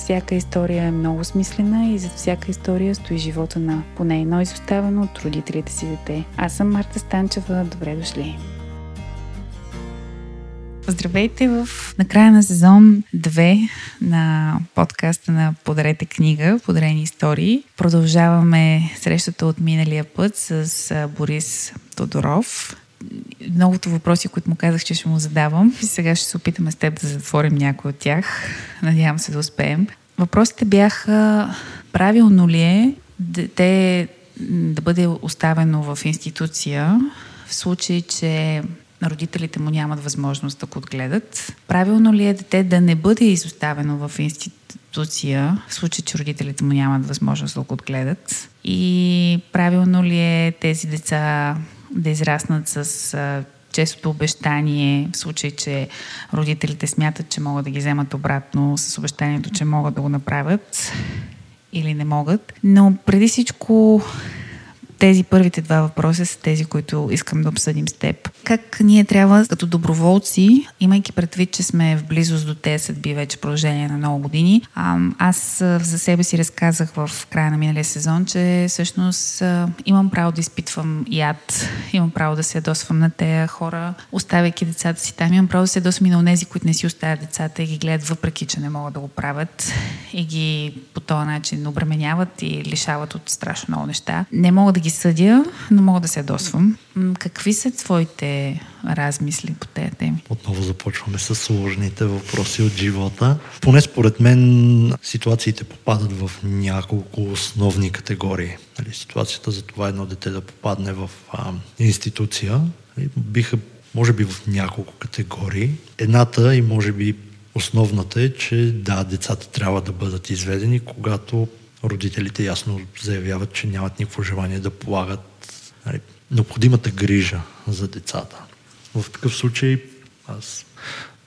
всяка история е много смислена и зад всяка история стои живота на поне едно изоставено от родителите си дете. Аз съм Марта Станчева. Добре дошли! Здравейте в накрая на сезон 2 на подкаста на Подарете книга, Подарени истории. Продължаваме срещата от миналия път с Борис Тодоров, многото въпроси, които му казах, че ще му задавам. И сега ще се опитаме с теб да затворим някой от тях. Надявам се да успеем. Въпросите бяха правилно ли е дете да бъде оставено в институция в случай, че родителите му нямат възможност да го отгледат. Правилно ли е дете да не бъде изоставено в институция, в случай, че родителите му нямат възможност да го отгледат? И правилно ли е тези деца да израснат с честото обещание, в случай, че родителите смятат, че могат да ги вземат обратно с обещанието, че могат да го направят или не могат. Но преди всичко тези първите два въпроса са тези, които искам да обсъдим с теб. Как ние трябва като доброволци, имайки предвид, че сме в близост до тези съдби вече продължение на много години, аз за себе си разказах в края на миналия сезон, че всъщност имам право да изпитвам яд, имам право да се ядосвам на тези хора, оставяйки децата си там, имам право да се ядосвам и на тези, които не си оставят децата и ги гледат въпреки, че не могат да го правят и ги по този начин обременяват и лишават от страшно много неща. Не мога да ги съдя, но мога да се ядосвам. Какви са твоите размисли по тези теми? Отново започваме с сложните въпроси от живота. Поне според мен ситуациите попадат в няколко основни категории. Нали, ситуацията за това едно дете да попадне в а, институция нали, биха, може би, в няколко категории. Едната и може би основната е, че да, децата трябва да бъдат изведени, когато родителите ясно заявяват, че нямат никакво желание да полагат нали, необходимата грижа за децата. В такъв случай аз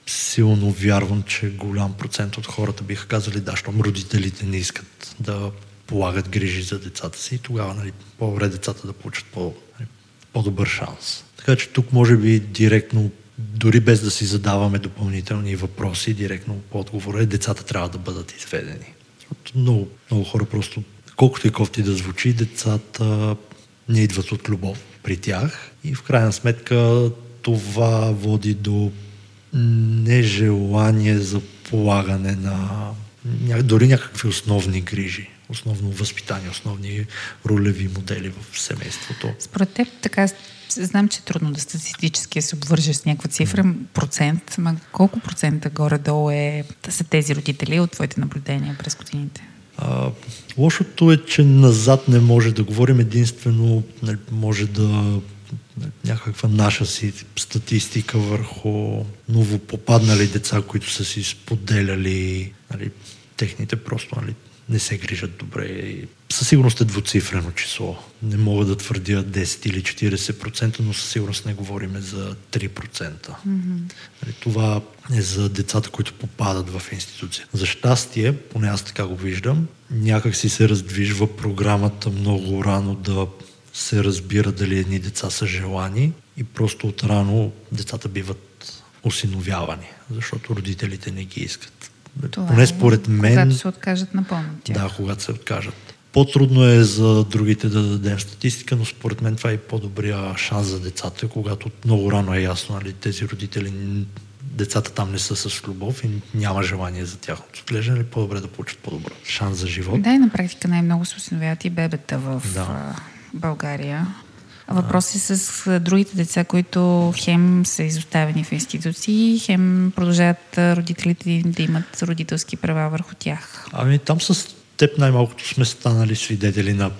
силно вярвам, че голям процент от хората биха казали да, щом родителите не искат да полагат грижи за децата си, тогава нали, по-добре децата да получат по, нали, по-добър шанс. Така че тук може би директно, дори без да си задаваме допълнителни въпроси, директно по отговора е децата трябва да бъдат изведени. Много, много хора просто, колкото и кофти да звучи, децата не идват от любов при тях и в крайна сметка това води до нежелание за полагане на дори някакви основни грижи, основно възпитание, основни ролеви модели в семейството. Според теб така знам, че е трудно да статистически се обвържеш с някаква цифра, процент, ма колко процента горе-долу е, са тези родители от твоите наблюдения през годините? А, лошото е, че назад не може да говорим. Единствено, нали, може да нали, някаква наша си статистика върху новопопаднали деца, които са си споделяли нали, техните просто нали, не се грижат добре. Със сигурност е двуцифрено число. Не мога да твърдя 10 или 40%, но със сигурност не говорим за 3%. Mm-hmm. Това е за децата, които попадат в институция. За щастие, поне аз така го виждам, някак си се раздвижва програмата много рано да се разбира дали едни деца са желани и просто от рано децата биват осиновявани, защото родителите не ги искат. Това Поне е, според мен. Когато се откажат напълно. Тях. Да, когато се откажат. По-трудно е за другите да дадем статистика, но според мен това е по-добрия шанс за децата, когато много рано е ясно, нали, тези родители, децата там не са с любов и няма желание за тяхното отглеждане, нали, по-добре да получат по-добър шанс за живот. Да, и на практика най-много се осиновяват и бебета в да. България. Въпроси с другите деца, които хем са изоставени в институции, хем продължават родителите да имат родителски права върху тях. Ами там с теб най-малкото сме станали свидетели на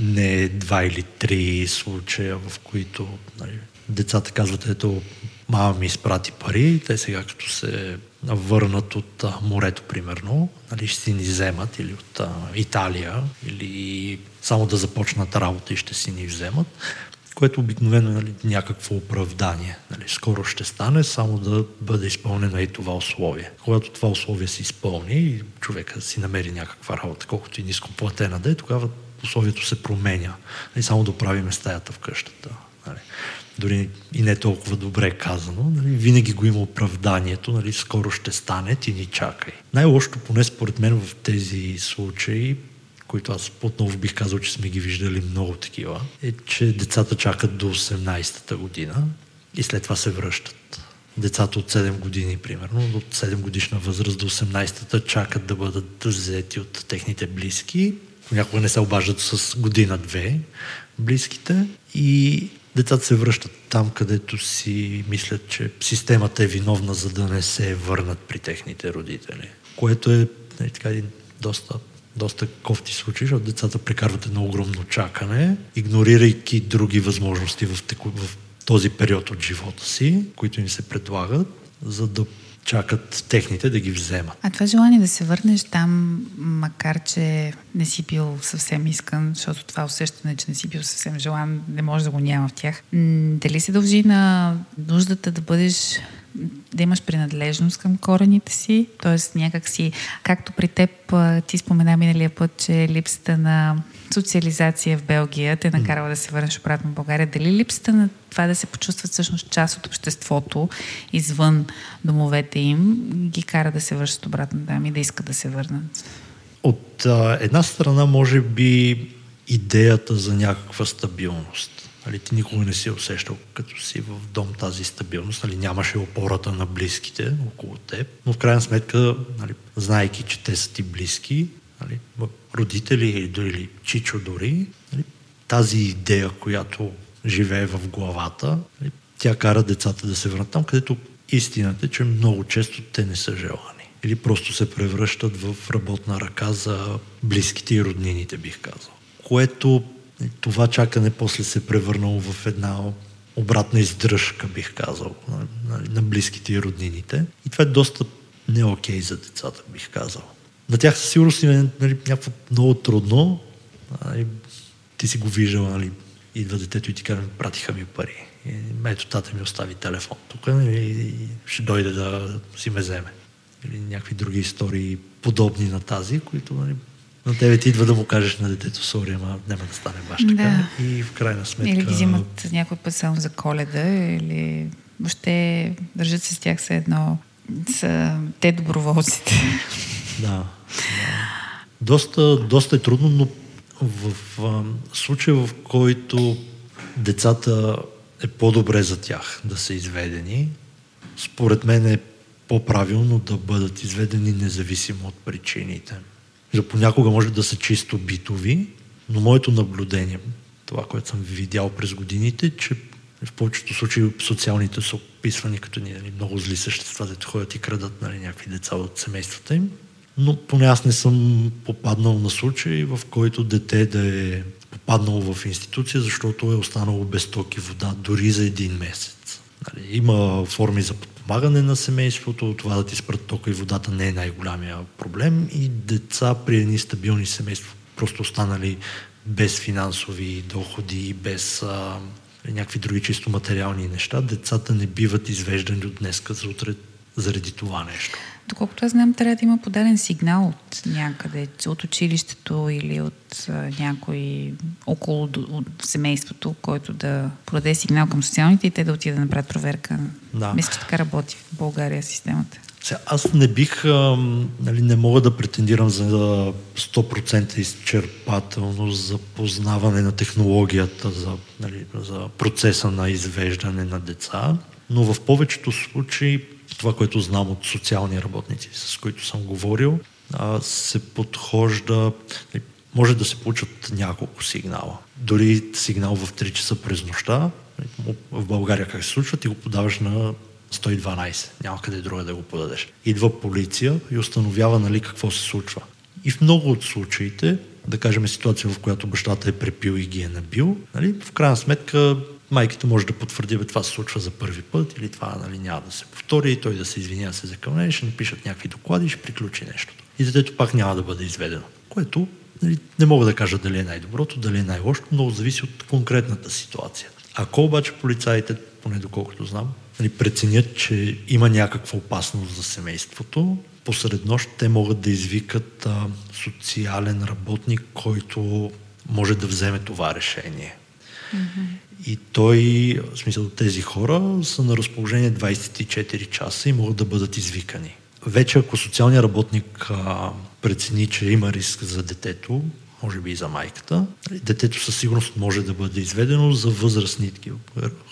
не два или три случая, в които нали, децата казват, ето мама ми изпрати пари, те сега като се върнат от морето, примерно, нали, ще си ни вземат или от а, Италия, или само да започнат работа и ще си ни вземат. което обикновено е нали, някакво оправдание. Нали, скоро ще стане, само да бъде изпълнено и това условие. Когато това условие се изпълни и човека си намери някаква работа, колкото и ниско платена да е, тогава условието се променя. Нали, само да правиме стаята в къщата. Нали. Дори и не толкова добре казано, нали, винаги го има оправданието, нали, скоро ще стане, ти ни чакай. Най-лошото, поне според мен в тези случаи, които аз отново бих казал, че сме ги виждали много такива, е, че децата чакат до 18-та година и след това се връщат. Децата от 7 години, примерно, от 7 годишна възраст до 18-та чакат да бъдат взети от техните близки. Понякога не се обаждат с година-две близките и децата се връщат там, където си мислят, че системата е виновна, за да не се върнат при техните родители. Което е нали, така, един доста доста кофти случаи, защото децата прекарват едно огромно чакане, игнорирайки други възможности в, теку, в този период от живота си, които им се предлагат, за да чакат техните да ги вземат. А това желание да се върнеш там, макар че не си бил съвсем искан, защото това усещане, че не си бил съвсем желан, не може да го няма в тях. Дали се дължи на нуждата да бъдеш да имаш принадлежност към корените си, т.е. някак си, както при теб ти спомена миналия път, че липсата на социализация в Белгия те накарала да се върнеш обратно в България. Дали липсата на това да се почувстват всъщност част от обществото извън домовете им ги кара да се връщат обратно там и да искат да се върнат? От а, една страна може би идеята за някаква стабилност. Нали, ти никога не си усещал като си в дом тази стабилност, нали, нямаше опората на близките около теб, но в крайна сметка, нали, знайки, че те са ти близки, нали, родители или чичо дори, нали, тази идея, която живее в главата, нали, тя кара децата да се върнат там, където истината е, че много често те не са желани. Или просто се превръщат в работна ръка за близките и роднините, бих казал. Което това чакане после се е превърнало в една обратна издръжка, бих казал, на, на близките и роднините. И това е доста не окей за децата, бих казал. На тях със сигурност им е нали, някакво много трудно. А, ти си го виждал, нали, идва детето и ти казва, пратиха ми пари. И, ето, тата ми остави телефон тук нали, и ще дойде да си ме вземе. Или някакви други истории, подобни на тази, които нали, на тебе ти идва да му кажеш на детето, сори, ама няма да стане баш така. Да. И в крайна сметка... Или ги взимат някой път само за коледа, или въобще държат се с тях все едно са те доброволците. Да. Доста, доста е трудно, но в а, случая, в който децата е по-добре за тях да са изведени, според мен е по-правилно да бъдат изведени независимо от причините. Понякога може да са чисто битови, но моето наблюдение, това, което съм видял през годините, че в повечето случаи социалните са описвани като ни, нали, много зли същества, дето ходят и крадат нали, някакви деца от семействата им. Но поне аз не съм попаднал на случай, в който дете да е попаднало в институция, защото е останало без ток и вода дори за един месец. Нали, има форми за подпомагане на семейството, това да ти спрат тока и водата не е най-голямия проблем и деца при едни стабилни семейства просто останали без финансови доходи, без а, някакви други чисто материални неща, децата не биват извеждани от днеска за утре заради това нещо. Доколкото аз знам, трябва да има подаден сигнал от някъде, от училището или от а, някой около от семейството, който да подаде сигнал към социалните и те да отидат да направят проверка. Да. Мисля, че така работи в България системата. Сега, аз не бих, а, нали, не мога да претендирам за 100% изчерпателно за познаване на технологията, за, нали, за процеса на извеждане на деца, но в повечето случаи това, което знам от социални работници, с които съм говорил, се подхожда, нали, може да се получат няколко сигнала. Дори сигнал в 3 часа през нощта, нали, в България как се случва, ти го подаваш на 112. Няма къде друга да го подадеш. Идва полиция и установява нали, какво се случва. И в много от случаите, да кажем ситуация, в която бащата е препил и ги е набил, нали, в крайна сметка майката може да потвърди, бе това се случва за първи път или това нали, няма да се повтори и той да се извинява се за кълнение, ще напишат някакви доклади и ще приключи нещото. И детето пак няма да бъде изведено. Което нали, не мога да кажа дали е най-доброто, дали е най-лошото, много зависи от конкретната ситуация. Ако обаче полицаите, поне доколкото знам, нали, преценят, че има някаква опасност за семейството, посред нощ те могат да извикат а, социален работник, който може да вземе това решение. И той, в смисъл тези хора, са на разположение 24 часа и могат да бъдат извикани. Вече ако социалният работник а, прецени, че има риск за детето, може би и за майката, детето със сигурност може да бъде изведено за възрастни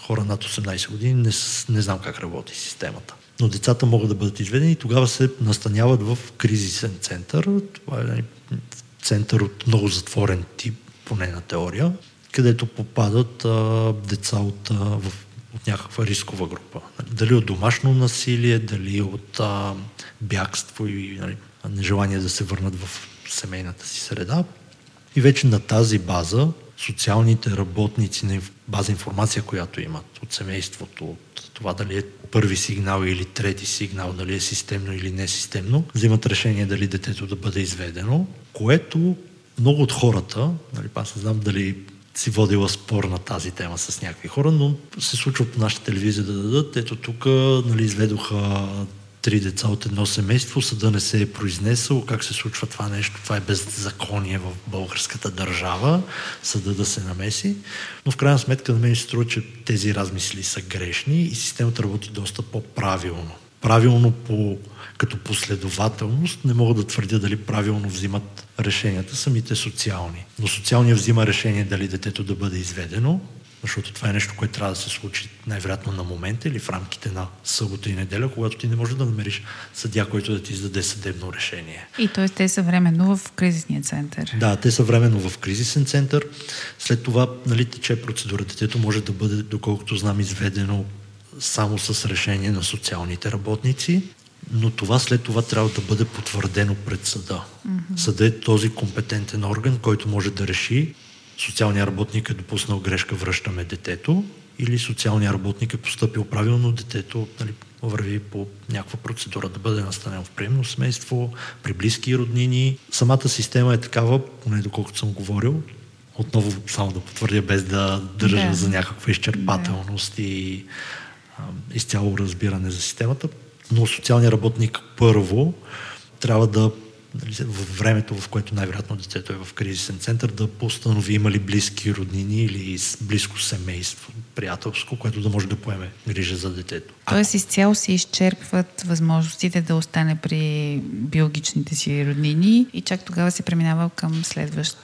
хора над 18 години. Не, не знам как работи системата. Но децата могат да бъдат изведени и тогава се настаняват в кризисен център. Това е нали, център от много затворен тип, поне на теория, където попадат а, деца от, а, в, от някаква рискова група. Дали от домашно насилие, дали от а, бягство и нали, нежелание да се върнат в семейната си среда. И вече на тази база социалните работници на база информация, която имат от семейството, от това дали е първи сигнал или трети сигнал, дали е системно или не системно, взимат решение дали детето да бъде изведено, което много от хората, нали, аз не знам дали си водила спор на тази тема с някакви хора, но се случва по нашата телевизия да дадат. Ето тук нали, изведоха три деца от едно семейство, съда не се е произнесъл как се случва това нещо. Това е беззаконие в българската държава, съда да се намеси. Но в крайна сметка на мен се струва, че тези размисли са грешни и системата работи доста по-правилно. Правилно по, като последователност не мога да твърдя дали правилно взимат решенията самите социални. Но социалният взима решение дали детето да бъде изведено, защото това е нещо, което трябва да се случи най-вероятно на момента или в рамките на събота и неделя, когато ти не можеш да намериш съдя, който да ти издаде съдебно решение. И т.е. те са временно в кризисния център. Да, те са временно в кризисен център. След това нали, тече процедура. Детето може да бъде, доколкото знам, изведено само с решение на социалните работници, но това след това трябва да бъде потвърдено пред съда. Mm-hmm. Съда е този компетентен орган, който може да реши социалният работник е допуснал грешка, връщаме детето, или социалният работник е поступил правилно, детето нали, върви по някаква процедура да бъде настанено в приемно семейство, при близки роднини. Самата система е такава, поне доколкото съм говорил, отново само да потвърдя без да държа да. за някаква изчерпателност да. и изцяло разбиране за системата. Но социалният работник първо трябва да нали, в времето, в което най-вероятно детето е в кризисен център, да постанови има ли близки роднини или близко семейство, приятелско, което да може да поеме грижа за детето. Тоест изцяло се изчерпват възможностите да остане при биологичните си роднини и чак тогава се преминава към следващ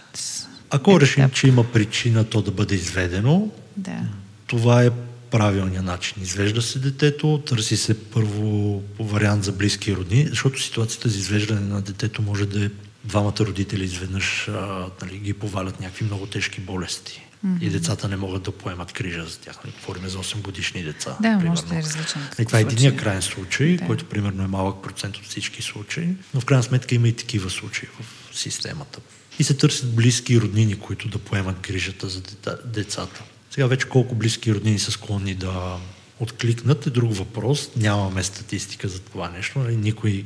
Ако решим, че има причина то да бъде изведено, да. това е правилния начин. Извежда се детето, търси се първо вариант за близки родни, защото ситуацията за извеждане на детето може да е двамата родители изведнъж а, нали, ги повалят някакви много тежки болести. Mm-hmm. И децата не могат да поемат грижа за тях. Нали, говорим за 8 годишни деца. Да, примерно. може да е различен. И това е единия крайен случай, да. който примерно е малък процент от всички случаи, но в крайна сметка има и такива случаи в системата. И се търсят близки роднини, които да поемат грижата за децата. Сега вече колко близки роднини са склонни да откликнат е друг въпрос. Нямаме статистика за това нещо. Нали? Никой,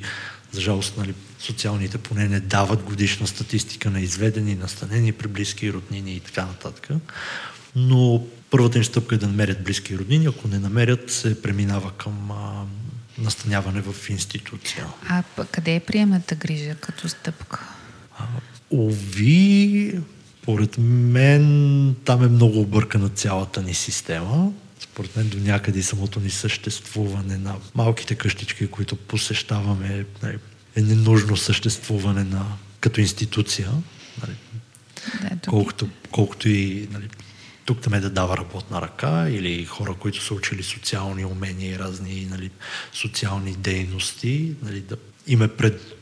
за жалост, нали, социалните поне не дават годишна статистика на изведени, настанени при близки роднини и така нататък. Но първата им стъпка е да намерят близки роднини. Ако не намерят, се преминава към а, настаняване в институция. А къде е приемната грижа като стъпка? А, ови, според мен там е много объркана цялата ни система. Според мен до някъде и самото ни съществуване на малките къщички, които посещаваме, нали, е ненужно съществуване на, като институция. Нали, да, колкото, колкото и нали, тук да ме да дава работна ръка или хора, които са учили социални умения и разни нали, социални дейности, нали, да им е пред,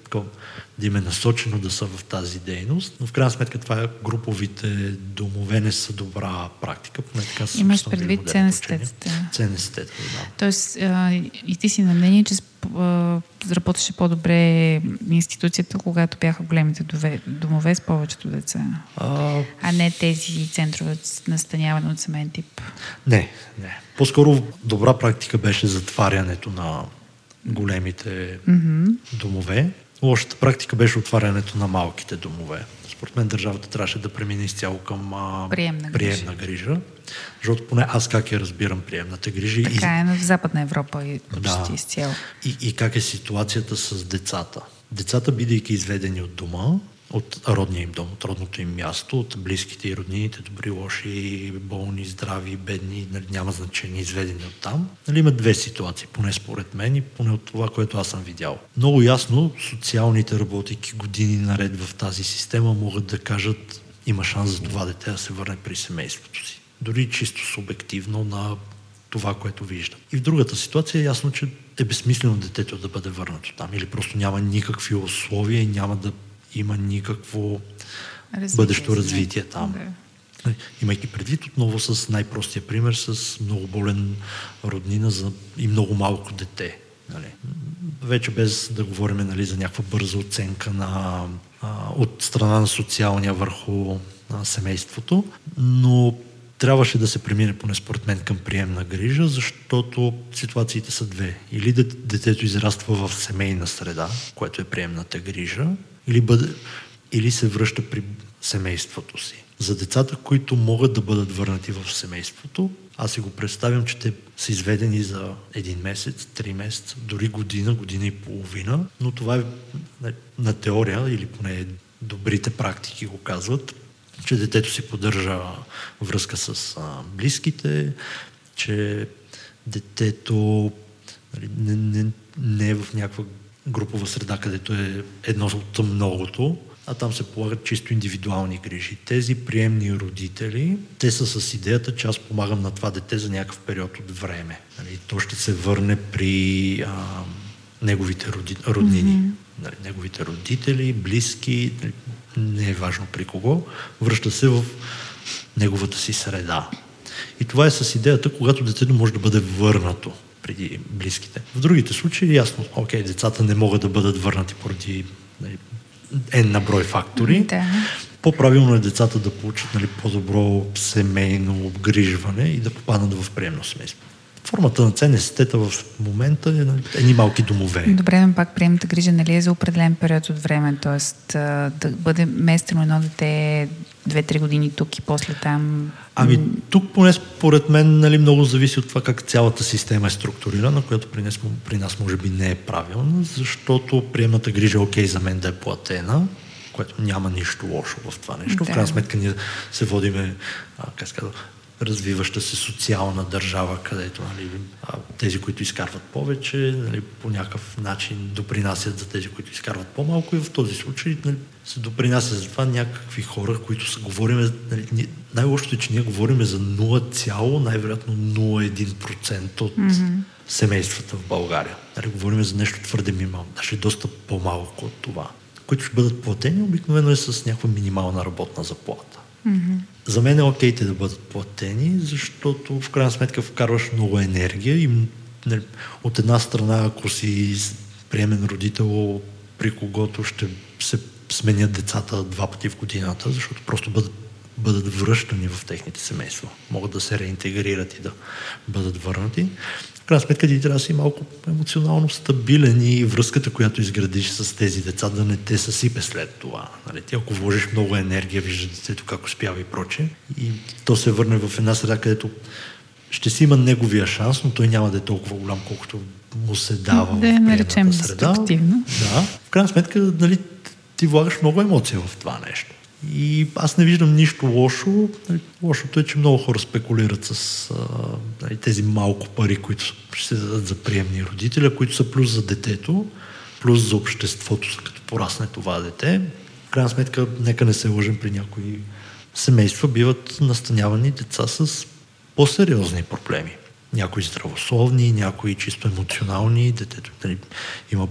да им е насочено да са в тази дейност, но в крайна сметка това е груповите домове не са добра практика, поне така са Имаш предвид ценестетите. Ценестетите, да. Тоест а, и ти си на мнение, че а, работеше по-добре институцията, когато бяха големите дове, домове с повечето деца, а... а не тези центрове настаняване от семейен тип. Не, не. По-скоро добра практика беше затварянето на големите mm-hmm. домове, Лошата практика беше отварянето на малките домове. според мен държавата трябваше да премине изцяло към а, приемна, приемна грижа. грижа. Защото поне аз как я разбирам приемната грижа. Така и... е в Западна Европа и почти да. изцяло. И, и как е ситуацията с децата. Децата, бидейки изведени от дома, от родния им дом, от родното им място, от близките и роднините, добри, лоши, болни, здрави, бедни, нали, няма значение, изведени от там. Нали, има две ситуации, поне според мен и поне от това, което аз съм видял. Много ясно, социалните работейки години наред в тази система могат да кажат има шанс за това дете да се върне при семейството си. Дори чисто субективно на това, което вижда. И в другата ситуация е ясно, че е безсмислено детето да бъде върнато там или просто няма никакви условия и няма да има никакво развитие, бъдещо развитие там. Да. Имайки предвид отново с най-простия пример, с много болен роднина за и много малко дете. Нали. Вече без да говорим нали, за някаква бърза оценка на, а, от страна на социалния върху а, семейството, но трябваше да се премине поне според мен към приемна грижа, защото ситуациите са две. Или детето израства в семейна среда, което е приемната грижа, или, бъде, или се връща при семейството си. За децата, които могат да бъдат върнати в семейството, аз си го представям, че те са изведени за един месец, три месеца, дори година, година и половина, но това е на теория или поне добрите практики го казват, че детето си поддържа връзка с близките, че детето нали, не, не, не е в някаква групова среда, където е едно от многото, а там се полагат чисто индивидуални грижи. Тези приемни родители, те са с идеята, че аз помагам на това дете за някакъв период от време. Нали, то ще се върне при а, неговите роди, роднини. Mm-hmm. Нали, неговите родители, близки, нали, не е важно при кого, връща се в неговата си среда. И това е с идеята, когато детето може да бъде върнато преди близките. В другите случаи, ясно, окей, децата не могат да бъдат върнати поради нали, N на брой фактори. Да. По-правилно е децата да получат нали, по-добро семейно обгрижване и да попаднат в приемно семейство. Формата на ЦНСТ в момента е нали, едни малки домове. Добре, но пак приемната грижа нали, е за определен период от време, т.е. да бъде местено едно дете 2-3 години тук и после там. Ами тук поне според мен нали, много зависи от това как цялата система е структурирана, която при нас, при нас може би не е правилна, защото приемната грижа е окей за мен да е платена, което няма нищо лошо в това нещо. Да. В крайна сметка ние се водиме, а, как се казва, развиваща се социална държава, където нали, тези, които изкарват повече, нали, по някакъв начин допринасят за тези, които изкарват по-малко и в този случай нали, се допринася за това някакви хора, които са говорим, нали, най-лошото е, че ние говорим за 0, най-вероятно 0,1% от mm-hmm. семействата в България. Нали, говорим за нещо твърде минимално, даже доста по-малко от това, които ще бъдат платени обикновено е с някаква минимална работна заплата. Mm-hmm. За мен е окей те да бъдат платени, защото в крайна сметка вкарваш много енергия и нали, от една страна, ако си приемен родител, при когото ще се сменят децата два пъти в годината, защото просто бъдат, бъдат връщани в техните семейства. Могат да се реинтегрират и да бъдат върнати крайна сметка ти трябва да си малко емоционално стабилен и връзката, която изградиш с тези деца, да не те съсипе след това. Нали? Ти ако вложиш много енергия, виждаш детето как успява и проче, и то се върне в една среда, където ще си има неговия шанс, но той няма да е толкова голям, колкото му се дава да в наречем среда. Да, в крайна сметка нали, ти влагаш много емоция в това нещо. И аз не виждам нищо лошо. Нали, лошото е, че много хора спекулират с а, нали, тези малко пари, които ще се дадат за приемни родители, които са плюс за детето, плюс за обществото, като порасне това дете. В крайна сметка, нека не се лъжим при някои семейства, биват настанявани деца с по-сериозни проблеми. Някои здравословни, някои чисто емоционални. Детето нали, има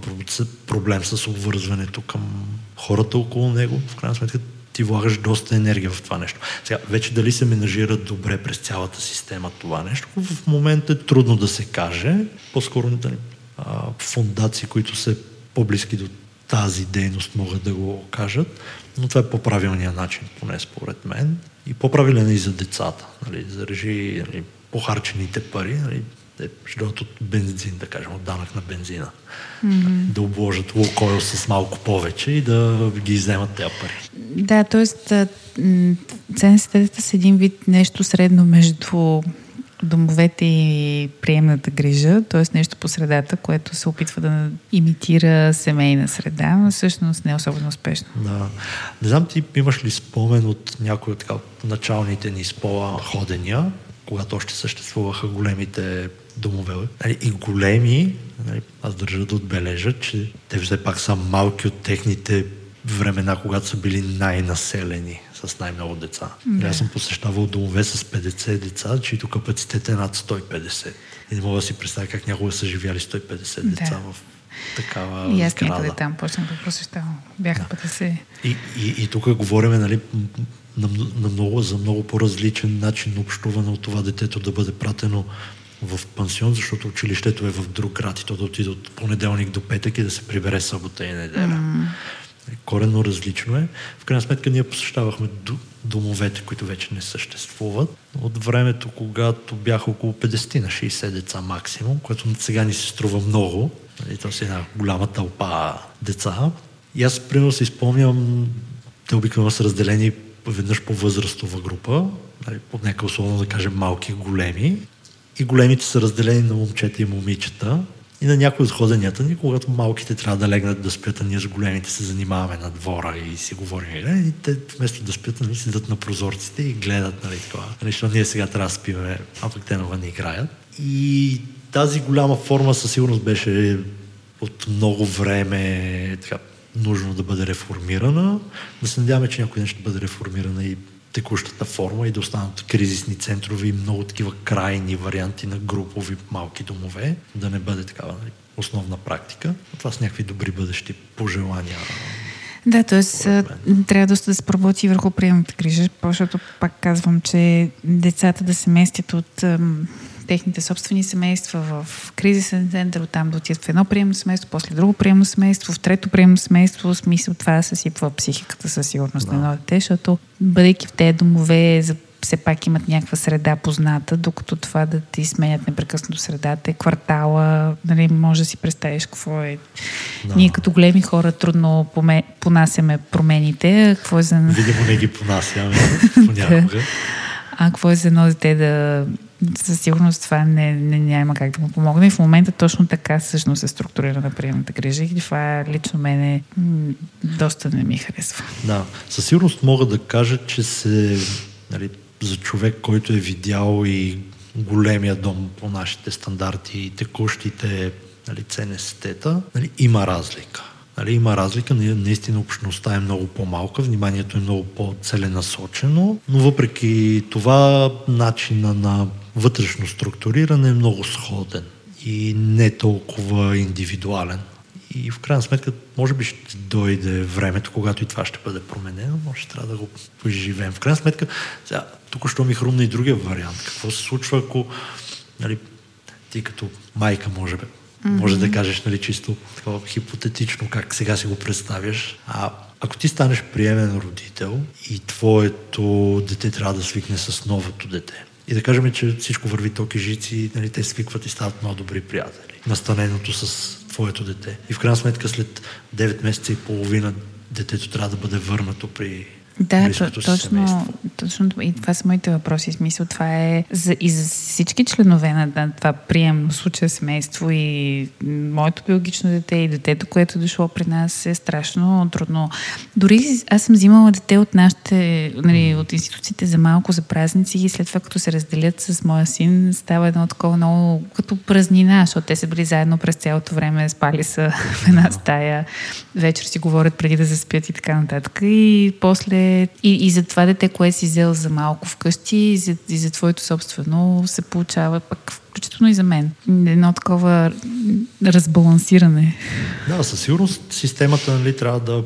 проблем с обвързването към хората около него. В крайна сметка ти влагаш доста енергия в това нещо. Сега, вече дали се менажира добре през цялата система това нещо, в момента е трудно да се каже. По-скоро дали, фундации, които са по-близки до тази дейност могат да го кажат, но това е по-правилният начин, поне според мен. И по-правилен е и за децата. Нали, за режи нали, похарчените пари. Нали, Те ще от бензин, да кажем, от данък на бензина. Mm-hmm. Да обложат лукойл с малко повече и да ги вземат тези пари. Да, т.е. ценностите са един вид нещо средно между домовете и приемната грижа, т.е. нещо по средата, което се опитва да имитира семейна среда, но всъщност не е особено успешно. Да. Не знам ти имаш ли спомен от някои от началните ни спола ходения, когато още съществуваха големите домове. Нали, и големи, нали, аз държа да отбележа, че те все пак са малки от техните времена, когато са били най-населени с най-много деца. Да. Аз съм посещавал домове с 50 деца, чието капацитет е над 150. И не мога да си представя как някога са живяли 150 да. деца в такава И аз някъде там почнах да посещавам. Бяха да. 50. И, и, и тук говорим нали, на, на много, за много по-различен начин на общуване от това детето да бъде пратено в пансион, защото училището е в друг град и то да отиде от понеделник до петък и да се прибере събота и неделя. Mm. Коренно различно е. В крайна сметка ние посещавахме домовете, които вече не съществуват. От времето, когато бяха около 50 на 60 деца максимум, което сега ни се струва много. И нали, то си една голяма тълпа деца. И аз, примерно, си изпомням, те обикновено са разделени веднъж по възрастова група, нали, под нека условно да кажем малки, големи. И големите са разделени на момчета и момичета. И на някои от ходенията ни, когато малките трябва да легнат да спят, а ние с големите се занимаваме на двора и си говорим. И те вместо да спят, нали, седат на прозорците и гледат нали, това. Нещо ние сега трябва да спиме, а пък те навън играят. И тази голяма форма със сигурност беше от много време така, нужно да бъде реформирана. Да се надяваме, че някой ден ще бъде реформирана и текущата форма и да останат кризисни центрове и много такива крайни варианти на групови малки домове, да не бъде такава нали, основна практика. Това са някакви добри бъдещи пожелания. Да, т.е. трябва доста да се проработи върху приемната грижа, защото пак казвам, че децата да се местят от техните собствени семейства в кризисен център, оттам да отидат в едно приемно семейство, после друго приемно семейство, в трето приемно семейство, в смисъл това да съсипва психиката със сигурност да. на едно дете, защото бъдейки в тези домове за все пак имат някаква среда позната, докато това да ти сменят непрекъснато средата е квартала, нали, може да си представиш какво е. Да. Ние като големи хора трудно поме, понасяме промените. Какво е за... Видимо не ги понасяме понякога. А какво е за едно дете да със сигурност това не, не, няма как да му помогне. И в момента точно така всъщност е структурирана приемната грижа и това лично мене доста не ми харесва. Да, със сигурност мога да кажа, че се нали, за човек, който е видял и големия дом по нашите стандарти и текущите нали, ЦНСТ-та, нали, има разлика. Нали, има разлика, наистина общността е много по-малка, вниманието е много по-целенасочено, но въпреки това начина на вътрешно структуриране е много сходен и не толкова индивидуален. И в крайна сметка, може би ще дойде времето, когато и това ще бъде променено, но ще трябва да го поживеем. В крайна сметка, сега, тук що ми хрумна и другия вариант. Какво се случва, ако нали, ти като майка, може би, Mm-hmm. Може да кажеш, нали, чисто такова хипотетично, как сега си го представяш. А ако ти станеш приемен родител и твоето дете трябва да свикне с новото дете, и да кажем, че всичко върви токи жици, нали, те свикват и стават много добри приятели. Настаненото с твоето дете. И в крайна сметка след 9 месеца и половина детето трябва да бъде върнато при да, точно, точно. И това са моите въпроси. Смисъл, това е за, и за всички членове на, на това приемно случая семейство и моето биологично дете и детето, което е дошло при нас е страшно трудно. Дори аз съм взимала дете от нашите, нали, от институциите за малко за празници и след това като се разделят с моя син, става едно такова много като празнина, защото те са били заедно през цялото време, спали са в една стая, вечер си говорят преди да заспят и така нататък. И после и, и за това дете, кое си взел за малко вкъщи и за, и за твоето собствено се получава пък включително и за мен. Едно такова разбалансиране. Да, със сигурност системата нали, трябва да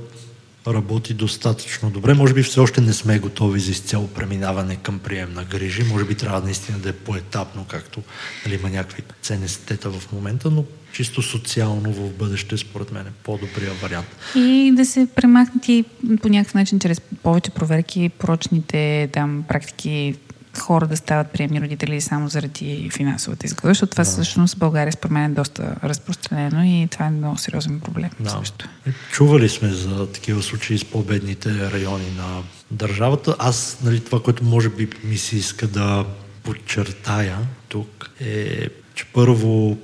работи достатъчно добре. Може би все още не сме готови за изцяло преминаване към прием на грижи. Може би трябва наистина да е поетапно, както нали, има някакви ценестета в момента, но чисто социално в бъдеще, според мен, е по-добрия вариант. И да се премахнат и по някакъв начин, чрез повече проверки, прочните там практики хора да стават приемни родители само заради финансовата изгода, защото това да. всъщност в България според мен е доста разпространено и това е много сериозен проблем да. също. Чували сме за такива случаи с по-бедните райони на държавата. Аз, нали, това, което може би ми се иска да подчертая тук е, че първо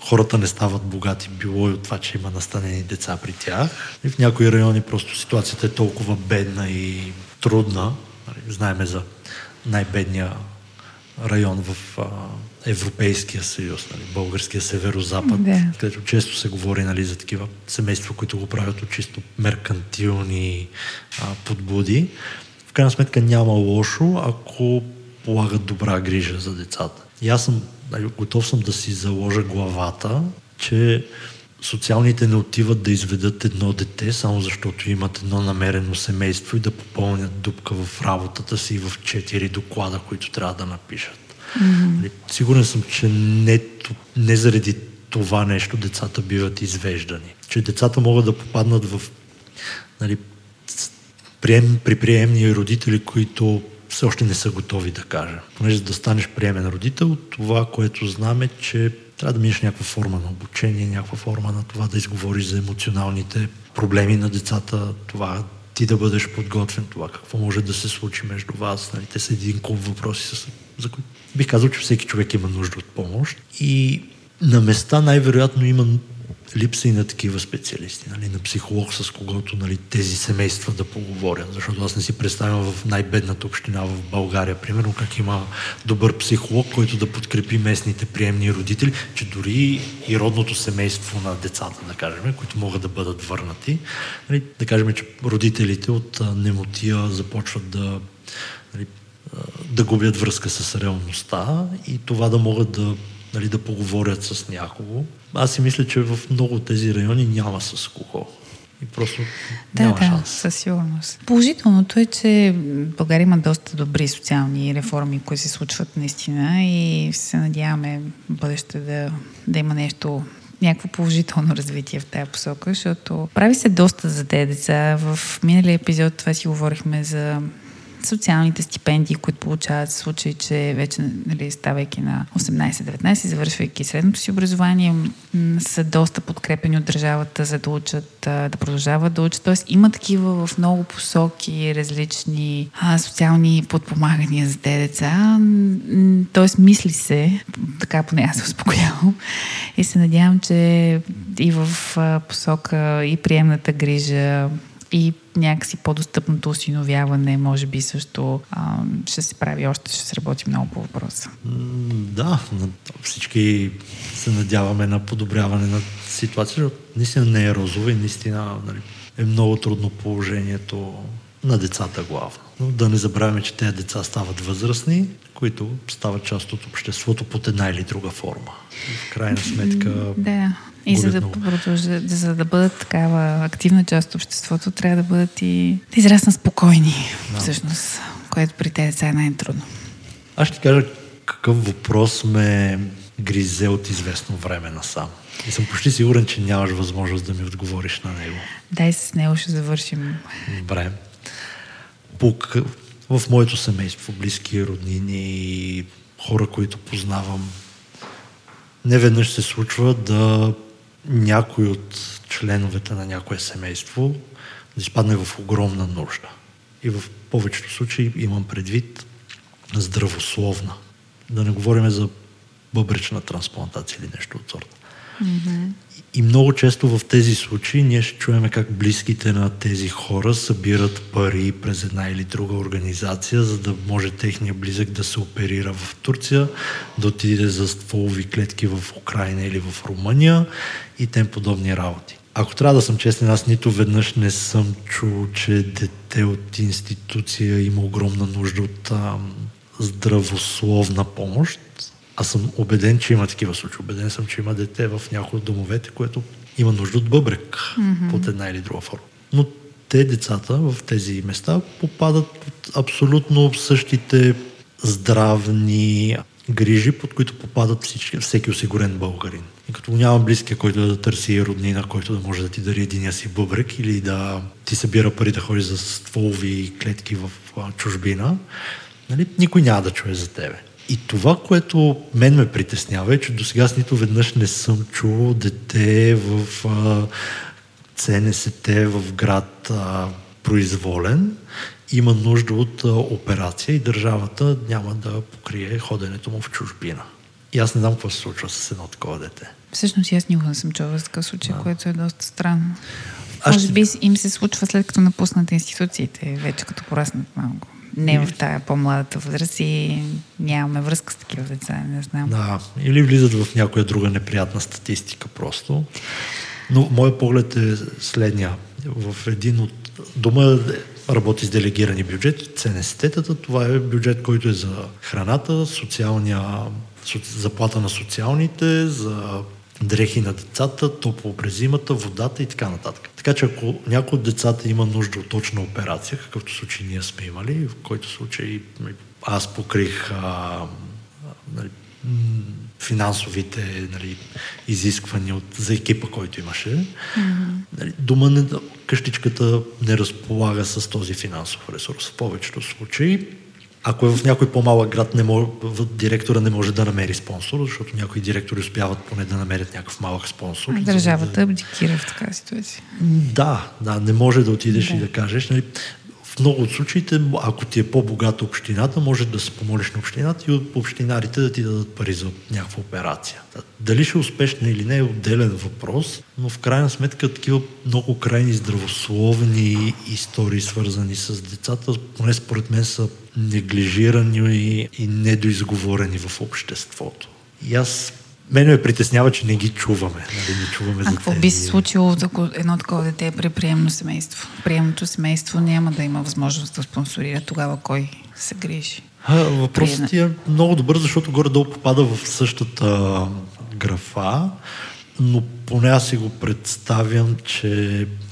хората не стават богати, било и от това, че има настанени деца при тях. И в някои райони просто ситуацията е толкова бедна и трудна. Нали, знаеме за най-бедния район в а, Европейския съюз, нали, българския северо-запад, да. където често се говори нали, за такива семейства, които го правят от чисто меркантилни а, подбуди. В крайна сметка няма лошо, ако полагат добра грижа за децата. И аз съм, нали, готов съм да си заложа главата, че социалните не отиват да изведат едно дете, само защото имат едно намерено семейство и да попълнят дупка в работата си в четири доклада, които трябва да напишат. Mm-hmm. Сигурен съм, че не, не заради това нещо децата биват извеждани. Че децата могат да попаднат в нали, прием, при приемни родители, които все още не са готови да кажа. Понеже да станеш приемен родител, това, което знаме, че трябва да минеш някаква форма на обучение, някаква форма на това да изговориш за емоционалните проблеми на децата, това ти да бъдеш подготвен, това какво може да се случи между вас. Нали? Те са един куп въпроси, за които бих казал, че всеки човек има нужда от помощ. И на места най-вероятно има липса и на такива специалисти, нали, на психолог, с когото нали, тези семейства да поговорят. Защото аз не си представям в най-бедната община в България, примерно, как има добър психолог, който да подкрепи местните приемни родители, че дори и родното семейство на децата, да кажем, които могат да бъдат върнати, нали, да кажем, че родителите от немотия започват да нали, да губят връзка с реалността и това да могат да нали, да поговорят с някого. Аз си мисля, че в много от тези райони няма с кого. И просто да, няма да, шанс. със сигурност. Положителното е, че България има доста добри социални реформи, които се случват наистина и се надяваме в бъдеще да, да има нещо някакво положително развитие в тази посока, защото прави се доста за тези деца. В миналия епизод това си говорихме за социалните стипендии, които получават в случай, че вече, нали, ставайки на 18-19, завършвайки средното си образование, са доста подкрепени от държавата, за да учат, да продължават да учат. Тоест има такива в много посоки различни а, социални подпомагания за тези деца. Тоест мисли се, така поне аз се успокоявам и се надявам, че и в посока и приемната грижа, и някакси по-достъпното осиновяване, може би също а, ще се прави още, ще се работи много по въпроса. Да, всички се надяваме на подобряване на ситуацията. Наистина не е розова и наистина нали, е много трудно положението на децата главно. Но да не забравяме, че тези деца стават възрастни, които стават част от обществото под една или друга форма. В крайна сметка да. И за да, продължат, за да бъдат такава активна част от обществото, трябва да бъдат и да израснат спокойни, да. всъщност, което при тези деца е най-трудно. Аз ще кажа какъв въпрос ме гризе от известно време насам. И съм почти сигурен, че нямаш възможност да ми отговориш на него. Дай с него ще завършим. Добре. Пук в моето семейство, близки роднини, хора, които познавам, не веднъж се случва да някой от членовете на някое семейство да изпадне в огромна нужда. И в повечето случаи имам предвид здравословна. Да не говорим за бъбречна трансплантация или нещо от сорта. Mm-hmm. И много често в тези случаи ние ще чуем как близките на тези хора събират пари през една или друга организация, за да може техния близък да се оперира в Турция, да отиде за стволови клетки в Украина или в Румъния и тем подобни работи. Ако трябва да съм честен, аз нито веднъж не съм чул, че дете от институция има огромна нужда от ам, здравословна помощ. Аз съм убеден, че има такива случаи. Убеден съм, че има дете в някои от домовете, което има нужда от бъбрек mm-hmm. под една или друга форма. Но те, децата в тези места, попадат под абсолютно същите здравни грижи, под които попадат всички, всеки осигурен българин. И като няма близкия, който да търси роднина, който да може да ти дари единия си бъбрек или да ти събира пари да ходиш за стволови клетки в чужбина, Нали? Никой няма да чуе за тебе. И това, което мен ме притеснява е, че до сега нито веднъж не съм чувал дете в а, ЦНСТ в град а, произволен, има нужда от а, операция и държавата няма да покрие ходенето му в чужбина. И аз не знам какво се случва с едно такова дете. Всъщност аз никога не съм чувала за такъв случай, да. което е доста странно. Аз Може би им се случва след като напуснат институциите, вече като пораснат малко. Не в тая по-младата възраст и нямаме връзка с такива деца, не знам. Да, или влизат в някоя друга неприятна статистика просто. Но моят поглед е следния. В един от дома работи с делегирани бюджети, ЦНСТ-тата, това е бюджет, който е за храната, социалния, заплата на социалните, за дрехи на децата, топло през зимата, водата и така нататък. Така че ако някой от децата има нужда от точна операция, какъвто случай ние сме имали, в който случай аз покрих а, нали, финансовите нали, изисквания от, за екипа, който имаше. Mm-hmm. Нали, дома не, къщичката не разполага с този финансов ресурс в повечето случаи. Ако е в някой по-малък град, не може, директора не може да намери спонсор, защото някои директори успяват поне да намерят някакъв малък спонсор. Държавата да... абдикира в такава ситуация. Да, да, не може да отидеш да. и да кажеш. Нали, много от случаите, ако ти е по-богата общината, може да се помолиш на общината и от общинарите да ти дадат пари за някаква операция. Дали ще е успешна или не е отделен въпрос, но в крайна сметка такива много крайни здравословни истории, свързани с децата, поне според мен са неглижирани и недоизговорени в обществото. И аз мен ме притеснява, че не ги чуваме. Нали, не чуваме а какво би се случило, ако едно такова дете е при приемно семейство? Приемното семейство няма да има възможност да спонсорира тогава кой се грижи. А, въпросът е много добър, защото горе-долу попада в същата графа, но поне аз си го представям, че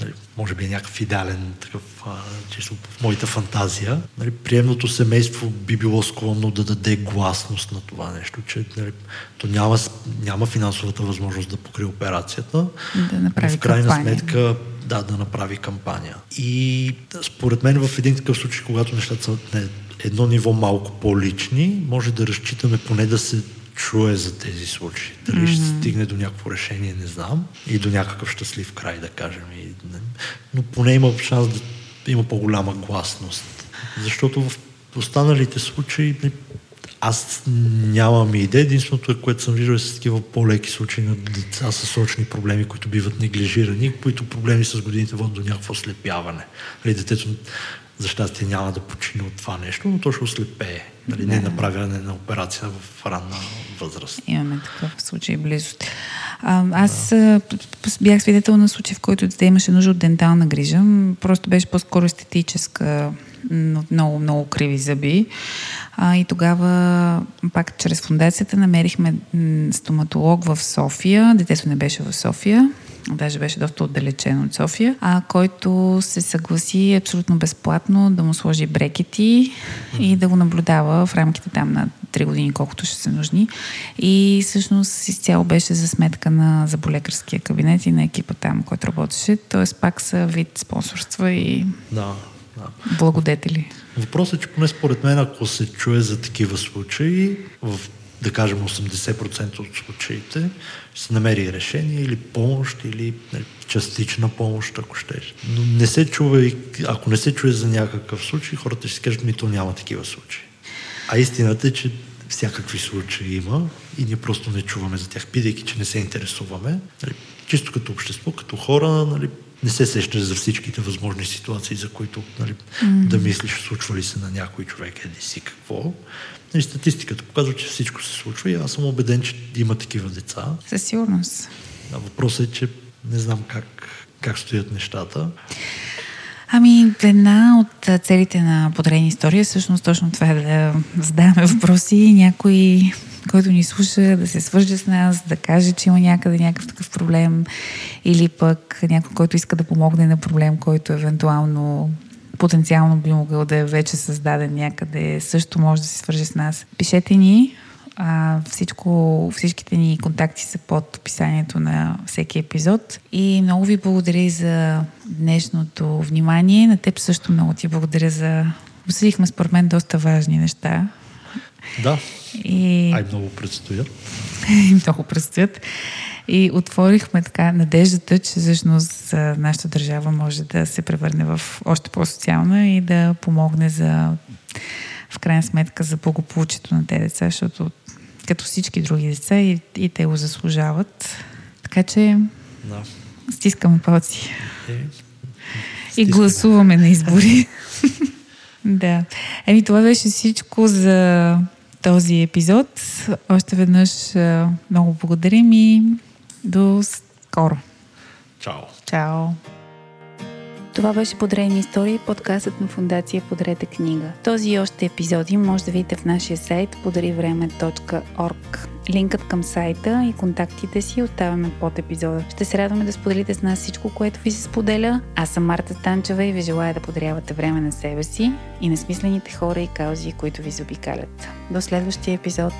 нали, може би е някакъв идеален такъв, а, чисто в моята фантазия. Нали, приемното семейство би било склонно да даде гласност на това нещо, че нали, то няма, няма финансовата възможност да покрие операцията. Да направи в крайна кампания. сметка да, да направи кампания. И според мен в един такъв случай, когато нещата са не, едно ниво малко по-лични, може да разчитаме поне да се чуе за тези случаи. Дали mm-hmm. ще стигне до някакво решение, не знам. И до някакъв щастлив край, да кажем. И, но поне има шанс да има по-голяма гласност. Защото в останалите случаи аз нямам идея. Единственото, е, което съм виждал е с такива по-леки случаи на деца с сочни проблеми, които биват неглижирани, които проблеми с годините водят до някакво слепяване. Нали, детето за щастие няма да почине от това нещо, но то ще ослепее. Нали, да. Не направяне на операция в ранна възраст. Имаме такъв случай близост. А, аз да. бях свидетел на случай, в който дете имаше нужда от дентална грижа. Просто беше по-скоро естетическа, много, много криви зъби. А, и тогава, пак чрез фундацията, намерихме стоматолог в София. Детето не беше в София даже беше доста отдалечен от София, а който се съгласи абсолютно безплатно да му сложи брекети и да го наблюдава в рамките там на 3 години, колкото ще се нужни. И всъщност изцяло беше за сметка на заболекарския кабинет и на екипа там, който работеше. Тоест пак са вид спонсорства и да, да. благодетели. Въпросът е, че поне според мен, ако се чуе за такива случаи, в да кажем 80% от случаите, ще се намери решение или помощ, или нали, частична помощ, ако щеш. Но не се чува, ако не се чуе за някакъв случай, хората ще си кажат, ми то няма такива случаи. А истината е, че всякакви случаи има и ние просто не чуваме за тях, бидейки, че не се интересуваме. Нали, чисто като общество, като хора, нали, не се сещаш за всичките възможни ситуации, за които нали, mm-hmm. да мислиш, случва ли се на някой човек, еди си какво. И статистиката показва, че всичко се случва и аз съм убеден, че има такива деца. Със сигурност. А въпросът е, че не знам как, как стоят нещата. Ами, една от целите на Подрени история всъщност точно това е да задаваме въпроси и някой, който ни слуша, да се свърже с нас, да каже, че има някъде някакъв такъв проблем или пък някой, който иска да помогне на проблем, който евентуално потенциално би могъл да е вече създаден някъде, също може да се свържи с нас. Пишете ни, а, всичко, всичките ни контакти са под описанието на всеки епизод. И много ви благодаря за днешното внимание. На теб също много ти благодаря за Обсъдихме според мен доста важни неща. Да. И... Ай, много предстоят. много предстоят. И отворихме така надеждата, че всъщност нашата държава може да се превърне в още по-социална и да помогне за в крайна сметка за благополучието на тези деца, защото като всички други деца и, и те го заслужават. Така че да. стискаме палци. Е, и гласуваме на избори. да. Еми, това беше всичко за този епизод. Още веднъж много благодарим и до скоро. Чао. Чао. Това беше Подрени истории, подкастът на фундация Подрете книга. Този и още епизоди може да видите в нашия сайт pодаривреме.org. Линкът към сайта и контактите си оставяме под епизода. Ще се радваме да споделите с нас всичко, което ви се споделя. Аз съм Марта Станчева и ви желая да подарявате време на себе си и на смислените хора и каузи, които ви заобикалят. До следващия епизод!